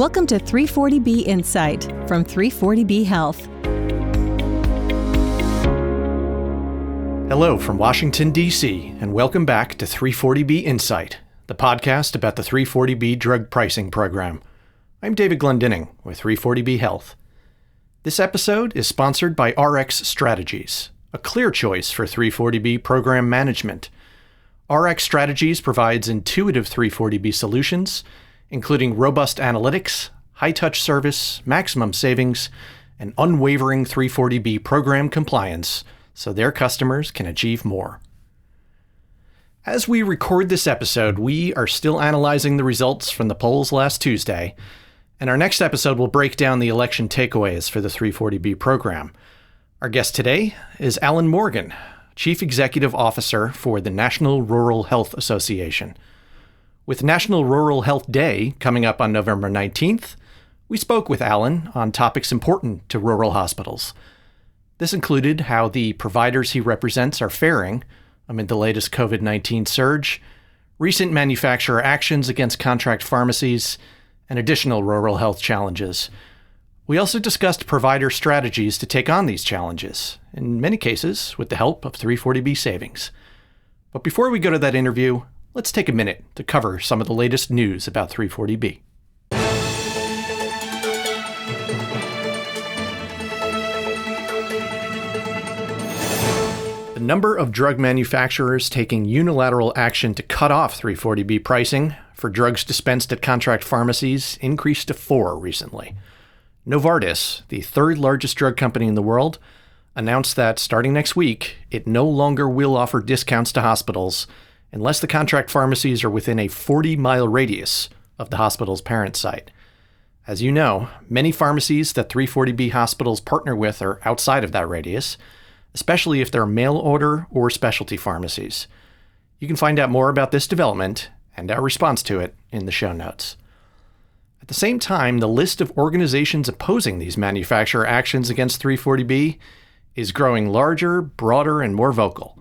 Welcome to 340B Insight from 340B Health. Hello from Washington, D.C., and welcome back to 340B Insight, the podcast about the 340B drug pricing program. I'm David Glendinning with 340B Health. This episode is sponsored by RX Strategies, a clear choice for 340B program management. RX Strategies provides intuitive 340B solutions, including robust analytics, high touch service, maximum savings, and unwavering 340B program compliance so their customers can achieve more. As we record this episode, we are still analyzing the results from the polls last Tuesday and our next episode will break down the election takeaways for the 340B program. Our guest today is Alan Morgan, Chief Executive Officer for the National Rural Health Association. With National Rural Health Day coming up on November 19th, we spoke with Alan on topics important to rural hospitals. This included how the providers he represents are faring amid the latest COVID 19 surge, recent manufacturer actions against contract pharmacies, and additional rural health challenges. We also discussed provider strategies to take on these challenges, in many cases with the help of 340B savings. But before we go to that interview, let's take a minute to cover some of the latest news about 340B. The number of drug manufacturers taking unilateral action to cut off 340B pricing for drugs dispensed at contract pharmacies increased to four recently. Novartis, the third largest drug company in the world, announced that starting next week, it no longer will offer discounts to hospitals unless the contract pharmacies are within a 40 mile radius of the hospital's parent site. As you know, many pharmacies that 340B hospitals partner with are outside of that radius, especially if they're mail order or specialty pharmacies. You can find out more about this development and our response to it in the show notes. At the same time, the list of organizations opposing these manufacturer actions against 340B is growing larger, broader, and more vocal.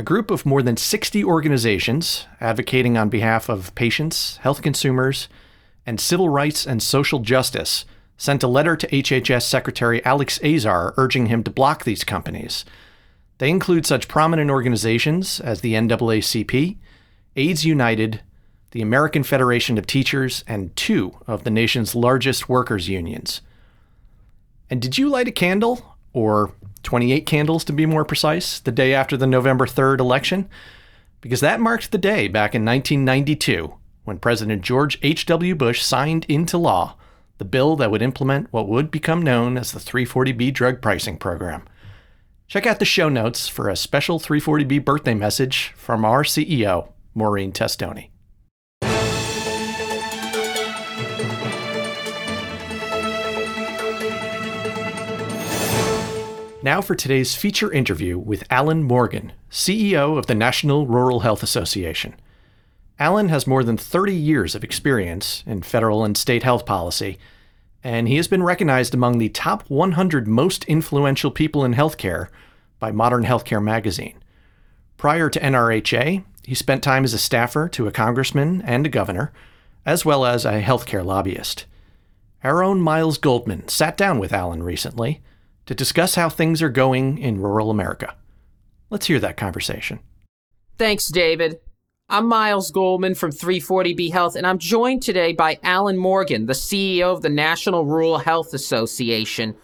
A group of more than 60 organizations advocating on behalf of patients, health consumers, and civil rights and social justice sent a letter to HHS Secretary Alex Azar urging him to block these companies. They include such prominent organizations as the NAACP, AIDS United, the American Federation of Teachers, and two of the nation's largest workers' unions. And did you light a candle, or 28 candles to be more precise, the day after the November 3rd election? Because that marked the day back in 1992 when President George H.W. Bush signed into law the bill that would implement what would become known as the 340B drug pricing program. Check out the show notes for a special 340B birthday message from our CEO, Maureen Testoni. Now for today's feature interview with Alan Morgan, CEO of the National Rural Health Association. Alan has more than 30 years of experience in federal and state health policy, and he has been recognized among the top 100 most influential people in healthcare by Modern Healthcare magazine. Prior to NRHA, he spent time as a staffer to a congressman and a governor, as well as a healthcare lobbyist. Our own Miles Goldman sat down with Alan recently to discuss how things are going in rural America. Let's hear that conversation. Thanks, David. I'm Miles Goldman from 340B Health, and I'm joined today by Alan Morgan, the CEO of the National Rural Health Association.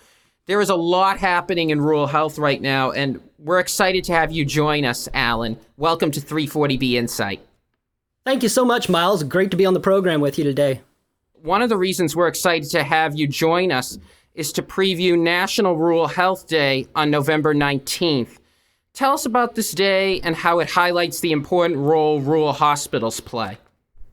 There is a lot happening in rural health right now, and we're excited to have you join us, Alan. Welcome to 340B Insight. Thank you so much, Miles. Great to be on the program with you today. One of the reasons we're excited to have you join us is to preview National Rural Health Day on November 19th. Tell us about this day and how it highlights the important role rural hospitals play.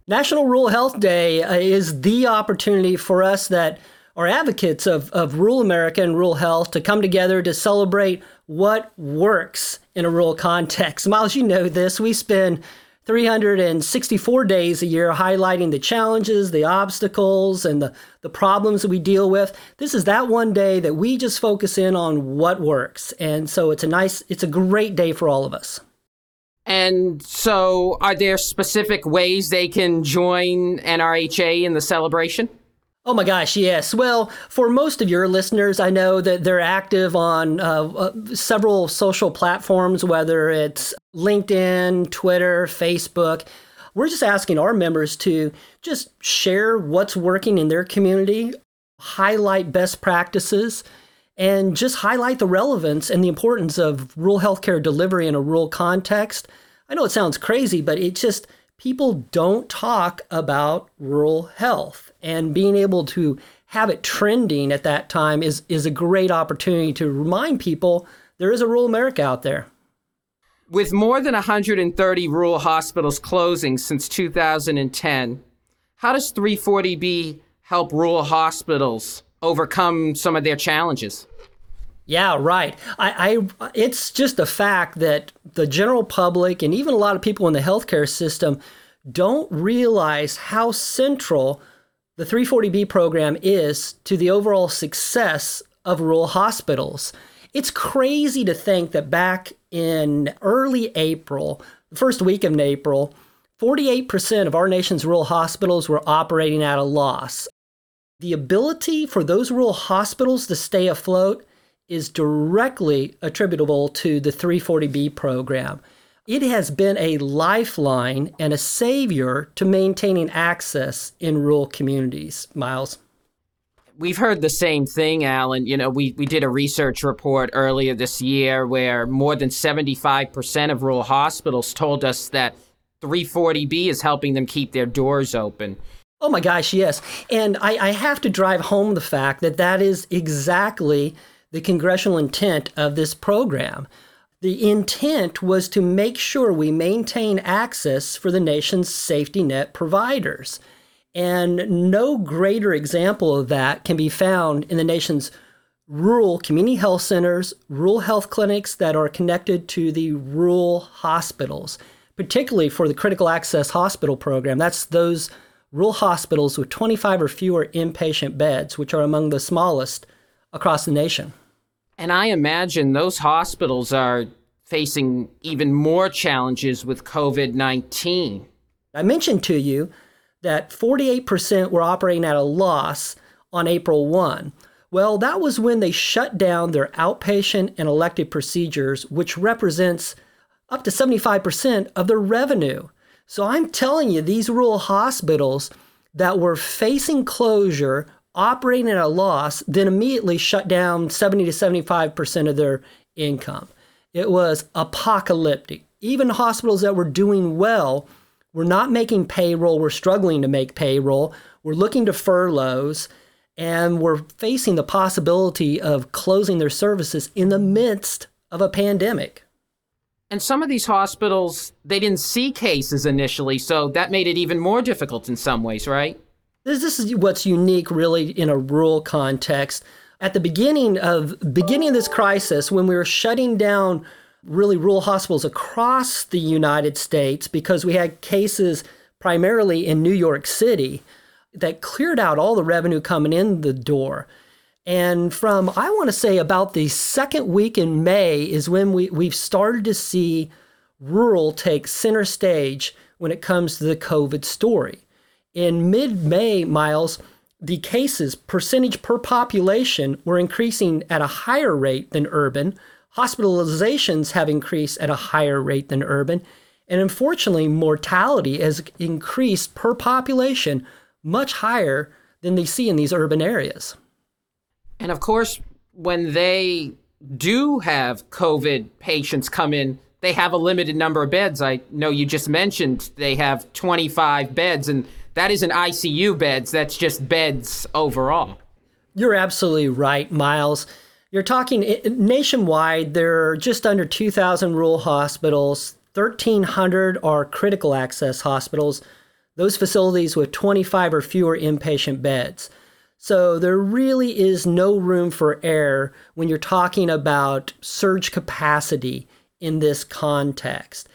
National Rural Health Day uh, is the opportunity for us that are advocates of, of rural America and rural health to come together to celebrate what works in a rural context. Miles, you know this. We spend 364 days a year highlighting the challenges, the obstacles, and the, the problems that we deal with. This is that one day that we just focus in on what works. And so it's a nice, it's a great day for all of us. And so, are there specific ways they can join NRHA in the celebration? Oh my gosh, yes. Well, for most of your listeners, I know that they're active on uh, uh, several social platforms, whether it's LinkedIn, Twitter, Facebook. We're just asking our members to just share what's working in their community, highlight best practices, and just highlight the relevance and the importance of rural healthcare delivery in a rural context. I know it sounds crazy, but it just people don't talk about rural health and being able to have it trending at that time is is a great opportunity to remind people there is a rural America out there. With more than 130 rural hospitals closing since 2010, how does 340B help rural hospitals overcome some of their challenges? Yeah, right. I, I, it's just a fact that the general public and even a lot of people in the healthcare system don't realize how central the 340B program is to the overall success of rural hospitals. It's crazy to think that back in early April, the first week of April, 48% of our nation's rural hospitals were operating at a loss. The ability for those rural hospitals to stay afloat is directly attributable to the 340B program. It has been a lifeline and a savior to maintaining access in rural communities, Miles. We've heard the same thing, Alan. You know, we, we did a research report earlier this year where more than 75% of rural hospitals told us that 340B is helping them keep their doors open. Oh my gosh, yes. And I, I have to drive home the fact that that is exactly the congressional intent of this program. The intent was to make sure we maintain access for the nation's safety net providers. And no greater example of that can be found in the nation's rural community health centers, rural health clinics that are connected to the rural hospitals, particularly for the critical access hospital program. That's those rural hospitals with 25 or fewer inpatient beds, which are among the smallest across the nation. And I imagine those hospitals are facing even more challenges with COVID 19. I mentioned to you that 48% were operating at a loss on April 1. Well, that was when they shut down their outpatient and elective procedures, which represents up to 75% of their revenue. So I'm telling you, these rural hospitals that were facing closure operating at a loss, then immediately shut down 70 to 75% of their income. It was apocalyptic. Even hospitals that were doing well were not making payroll, were struggling to make payroll, were looking to furloughs, and were facing the possibility of closing their services in the midst of a pandemic. And some of these hospitals, they didn't see cases initially, so that made it even more difficult in some ways, right? This, this is what's unique, really, in a rural context. At the beginning of beginning of this crisis, when we were shutting down really rural hospitals across the United States because we had cases primarily in New York City that cleared out all the revenue coming in the door. And from, I want to say, about the second week in May is when we, we've started to see rural take center stage when it comes to the COVID story. In mid May, Miles, the cases, percentage per population, were increasing at a higher rate than urban. Hospitalizations have increased at a higher rate than urban. And unfortunately, mortality has increased per population much higher than they see in these urban areas. And of course, when they do have COVID patients come in, they have a limited number of beds. I know you just mentioned they have 25 beds, and that isn't ICU beds, that's just beds overall. You're absolutely right, Miles. You're talking nationwide, there are just under 2,000 rural hospitals, 1,300 are critical access hospitals, those facilities with 25 or fewer inpatient beds. So there really is no room for error when you're talking about surge capacity in this context.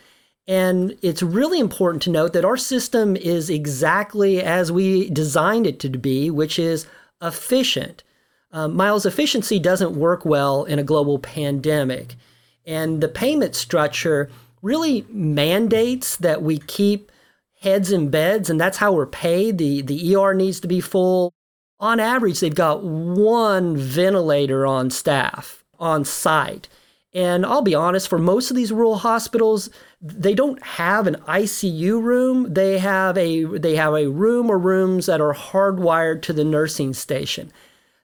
And it's really important to note that our system is exactly as we designed it to be, which is efficient. Um, Miles, efficiency doesn't work well in a global pandemic. And the payment structure really mandates that we keep heads in beds, and that's how we're paid. The, the ER needs to be full, on average, they've got one ventilator on staff, on site. And I'll be honest, for most of these rural hospitals, they don't have an ICU room. They have a they have a room or rooms that are hardwired to the nursing station.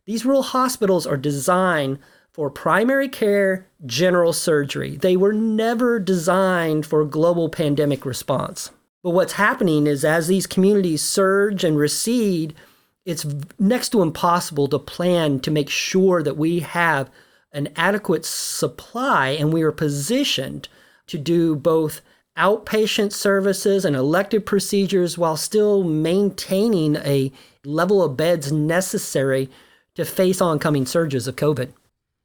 These rural hospitals are designed for primary care, general surgery. They were never designed for global pandemic response. But what's happening is as these communities surge and recede, it's next to impossible to plan to make sure that we have an adequate supply and we are positioned to do both outpatient services and elective procedures while still maintaining a level of beds necessary to face oncoming surges of COVID.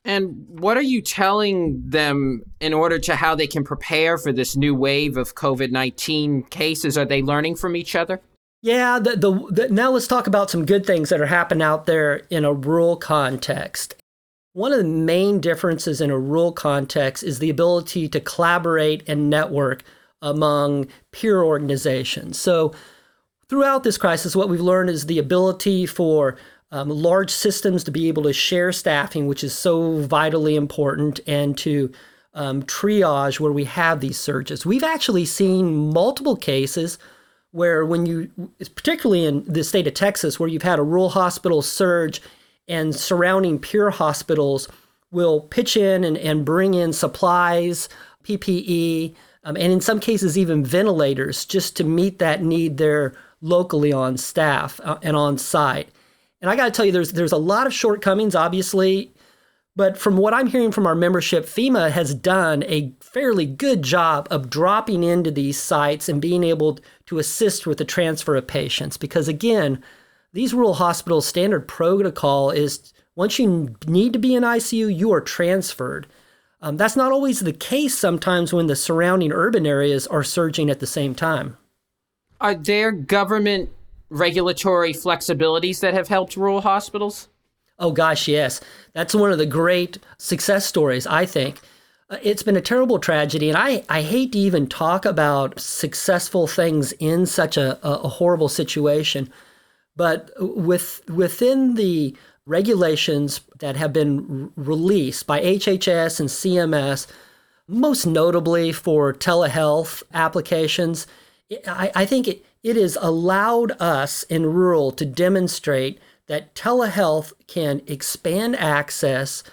And what are you telling them in order to how they can prepare for this new wave of COVID 19 cases? Are they learning from each other? Yeah, the, the, the, now let's talk about some good things that are happening out there in a rural context. One of the main differences in a rural context is the ability to collaborate and network among peer organizations. So, throughout this crisis, what we've learned is the ability for um, large systems to be able to share staffing, which is so vitally important, and to um, triage where we have these surges. We've actually seen multiple cases where when you, particularly in the state of Texas, where you've had a rural hospital surge and surrounding peer hospitals will pitch in and, and bring in supplies, PPE, um, and in some cases even ventilators just to meet that need there locally on staff uh, and on site. And I got to tell you, there's there's a lot of shortcomings, obviously, but from what I'm hearing from our membership, FEMA has done a fairly good job of dropping into these sites and being able to assist with the transfer of patients. Because again, these rural hospitals' standard protocol is once you need to be in ICU, you are transferred. Um, that's not always the case sometimes when the surrounding urban areas are surging at the same time. Are there government regulatory flexibilities that have helped rural hospitals? Oh, gosh, yes. That's one of the great success stories, I think. Uh, it's been a terrible tragedy, and I, I hate to even talk about successful things in such a, a horrible situation. But with, within the regulations that have been released by HHS and CMS, most notably for telehealth applications, I, I think it, it has allowed us in rural to demonstrate that telehealth can expand access,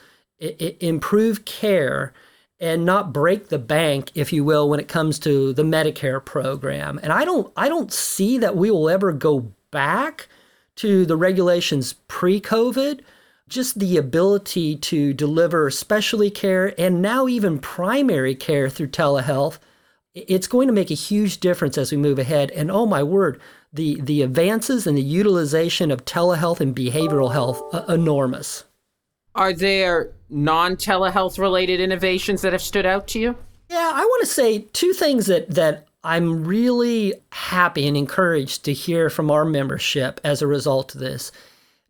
I- improve care, and not break the bank, if you will, when it comes to the Medicare program. And I don't, I don't see that we will ever go back to the regulations pre-COVID. Just the ability to deliver specialty care and now even primary care through telehealth, it's going to make a huge difference as we move ahead. And oh my word, the the advances in the utilization of telehealth and behavioral health uh, enormous. Are there non-telehealth related innovations that have stood out to you? Yeah, I want to say two things that that I'm really happy and encouraged to hear from our membership as a result of this.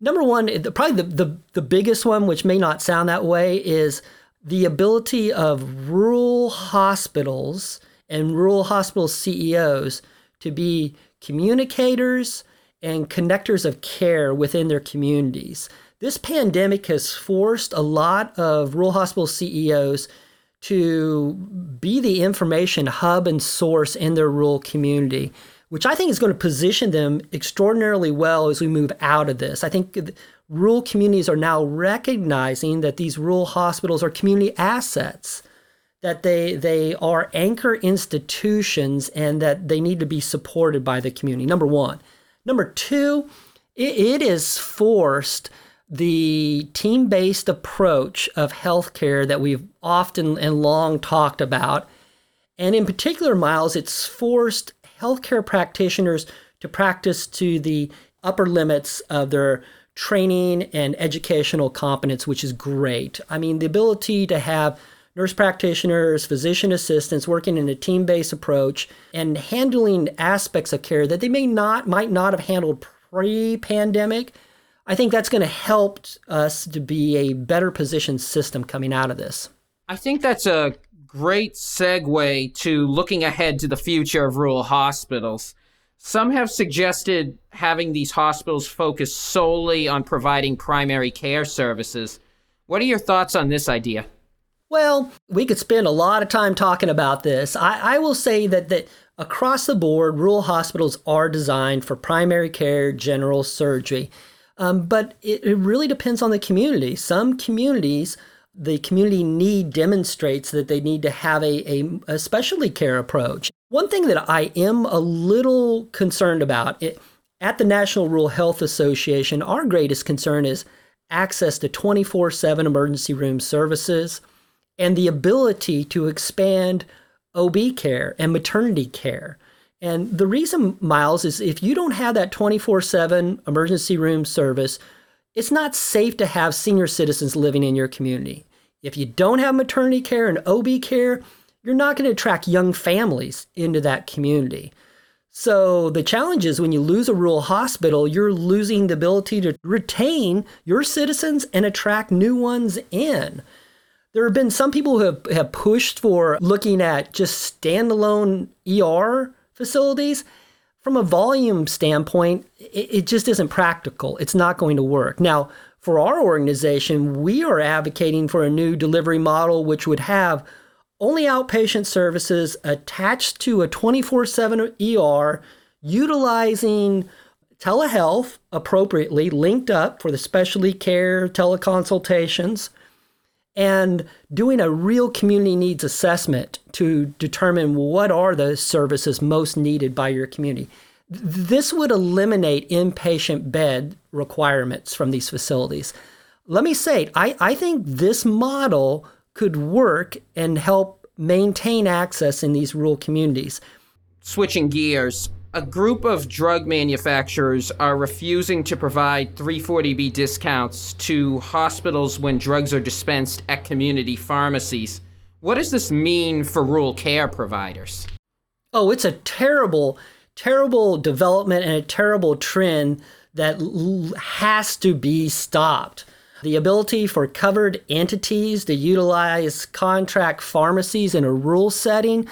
Number one, probably the, the, the biggest one, which may not sound that way, is the ability of rural hospitals and rural hospital CEOs to be communicators and connectors of care within their communities. This pandemic has forced a lot of rural hospital CEOs to be the information hub and source in their rural community, which I think is going to position them extraordinarily well as we move out of this. I think rural communities are now recognizing that these rural hospitals are community assets that they they are anchor institutions and that they need to be supported by the community. Number one. Number two, it, it is forced the team-based approach of healthcare that we've often and long talked about. And in particular, Miles, it's forced healthcare practitioners to practice to the upper limits of their training and educational competence, which is great. I mean, the ability to have nurse practitioners, physician assistants working in a team-based approach and handling aspects of care that they may not might not have handled pre-pandemic. I think that's going to help us to be a better positioned system coming out of this. I think that's a great segue to looking ahead to the future of rural hospitals. Some have suggested having these hospitals focus solely on providing primary care services. What are your thoughts on this idea? Well, we could spend a lot of time talking about this. I, I will say that, that across the board, rural hospitals are designed for primary care, general surgery. Um, but it, it really depends on the community. Some communities, the community need demonstrates that they need to have a, a, a specialty care approach. One thing that I am a little concerned about it, at the National Rural Health Association, our greatest concern is access to 24 7 emergency room services and the ability to expand OB care and maternity care. And the reason, Miles, is if you don't have that 24 7 emergency room service, it's not safe to have senior citizens living in your community. If you don't have maternity care and OB care, you're not going to attract young families into that community. So the challenge is when you lose a rural hospital, you're losing the ability to retain your citizens and attract new ones in. There have been some people who have, have pushed for looking at just standalone ER facilities. From a volume standpoint, it, it just isn't practical. It's not going to work. Now, for our organization, we are advocating for a new delivery model which would have only outpatient services attached to a 24 7 ER, utilizing telehealth appropriately, linked up for the specialty care, teleconsultations, and doing a real community needs assessment to determine what are the services most needed by your community. This would eliminate inpatient bed requirements from these facilities. Let me say, I, I think this model could work and help maintain access in these rural communities. Switching gears, a group of drug manufacturers are refusing to provide 340B discounts to hospitals when drugs are dispensed at community pharmacies. What does this mean for rural care providers? Oh, it's a terrible, terrible development and a terrible trend that l- has to be stopped. The ability for covered entities to utilize contract pharmacies in a rural setting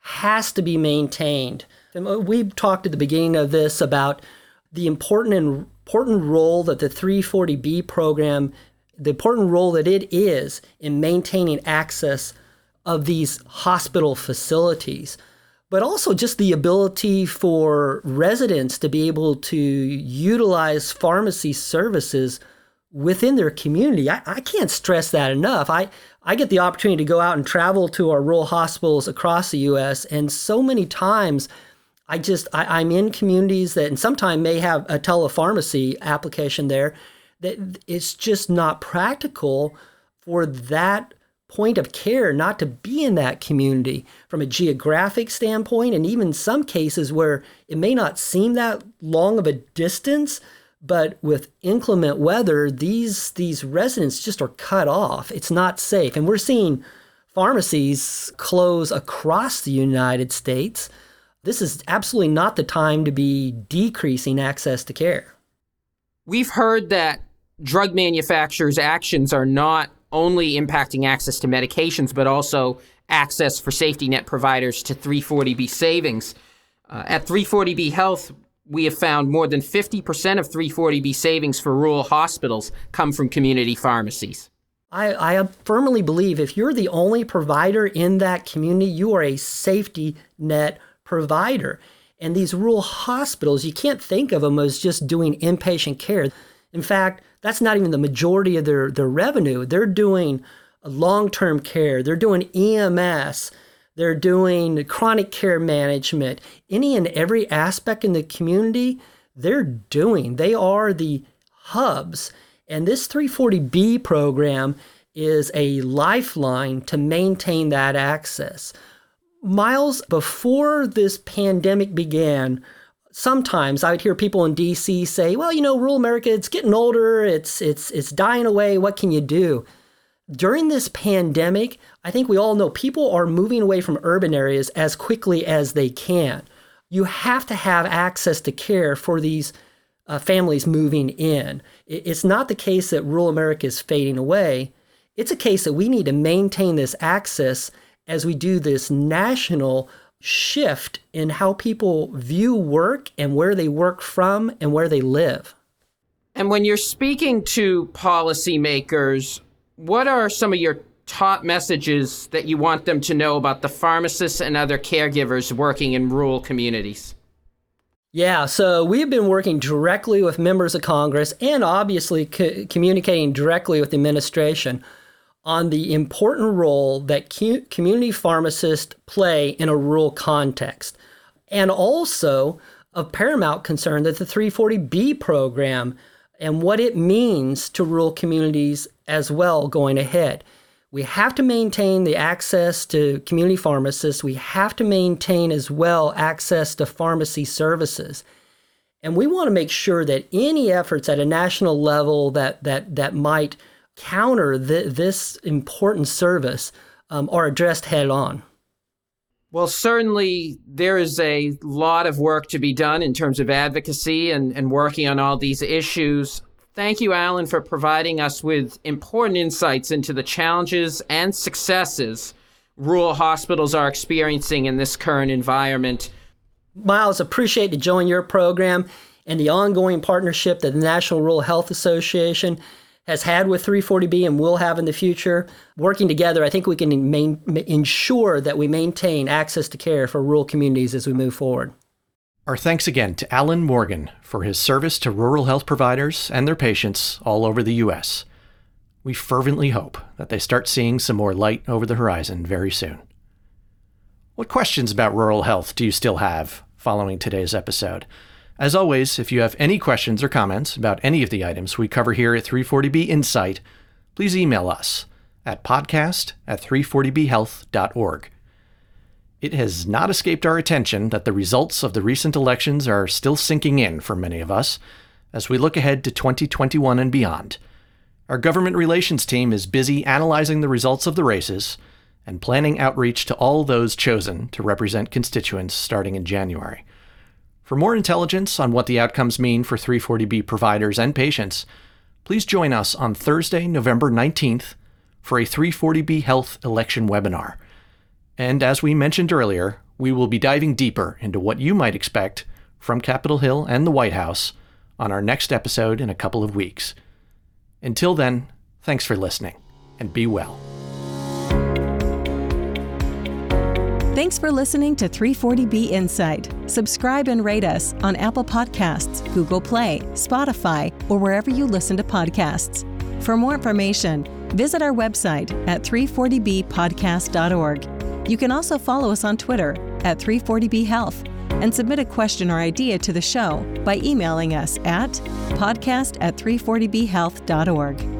has to be maintained. We talked at the beginning of this about the important important role that the 340B program, the important role that it is in maintaining access of these hospital facilities, but also just the ability for residents to be able to utilize pharmacy services within their community. I, I can't stress that enough. I, I get the opportunity to go out and travel to our rural hospitals across the US, and so many times I just I, am in communities that and sometimes may have a telepharmacy application there that it's just not practical for that point of care not to be in that community from a geographic standpoint and even some cases where it may not seem that long of a distance but with inclement weather these these residents just are cut off. It's not safe. And we're seeing pharmacies close across the United States this is absolutely not the time to be decreasing access to care. We've heard that drug manufacturers' actions are not only impacting access to medications, but also access for safety net providers to 340B savings. Uh, at 340B Health, we have found more than 50% of 340B savings for rural hospitals come from community pharmacies. I, I, firmly believe if you're the only provider in that community, you are a safety net provider. And these rural hospitals, you can't think of them as just doing inpatient care. In fact, that's not even the majority of their, their revenue. They're doing long term care, they're doing EMS, they're doing chronic care management, any and every aspect in the community, they're doing. They are the hubs. And this 340B program is a lifeline to maintain that access. Miles, before this pandemic began, sometimes I would hear people in DC say, "Well, you know, rural America, it's getting older, it's it's it's dying away. What can you do?" During this pandemic, I think we all know people are moving away from urban areas as quickly as they can. You have to have access to care for these uh, families moving in. It's not the case that rural America is fading away. It's a case that we need to maintain this access as we do this national shift in how people view work and where they work from and where they live. And when you're speaking to policymakers, what are some of your top messages that you want them to know about the pharmacists and other caregivers working in rural communities? Yeah, so we've been working directly with members of Congress and obviously co- communicating directly with the administration on the important role that community pharmacists play in a rural context. And also of paramount concern that the 340B program and what it means to rural communities as well going ahead. We have to maintain the access to community pharmacists. We have to maintain as well access to pharmacy services. And we want to make sure that any efforts at a national level that, that, that might counter this important service um, are addressed head on. Well, certainly there is a lot of work to be done in terms of advocacy and, and working on all these issues. Thank you, Alan, for providing us with important insights into the challenges and successes rural hospitals are experiencing in this current environment. Miles, appreciate to join your program and the ongoing partnership that the National Rural Health Association has had with 340B and will have in the future. Working together, I think we can main, ensure that we maintain access to care for rural communities as we move forward. Our thanks again to Alan Morgan for his service to rural health providers and their patients all over the U.S. We fervently hope that they start seeing some more light over the horizon very soon. What questions about rural health do you still have following today's episode? As always, if you have any questions or comments about any of the items we cover here at 340B Insight, please email us at podcast at 340bhealth.org. It has not escaped our attention that the results of the recent elections are still sinking in for many of us as we look ahead to 2021 and beyond. Our government relations team is busy analyzing the results of the races and planning outreach to all those chosen to represent constituents starting in January. For more intelligence on what the outcomes mean for 340B providers and patients, please join us on Thursday, November 19th for a 340B Health election webinar. And as we mentioned earlier, we will be diving deeper into what you might expect from Capitol Hill and the White House on our next episode in a couple of weeks. Until then, thanks for listening and be well. Thanks for listening to 340B Insight. Subscribe and rate us on Apple Podcasts, Google Play, Spotify, or wherever you listen to podcasts. For more information, visit our website at 340bpodcast.org you can also follow us on Twitter at 340B Health and submit a question or idea to the show by emailing us at podcast at 340bhealth.org.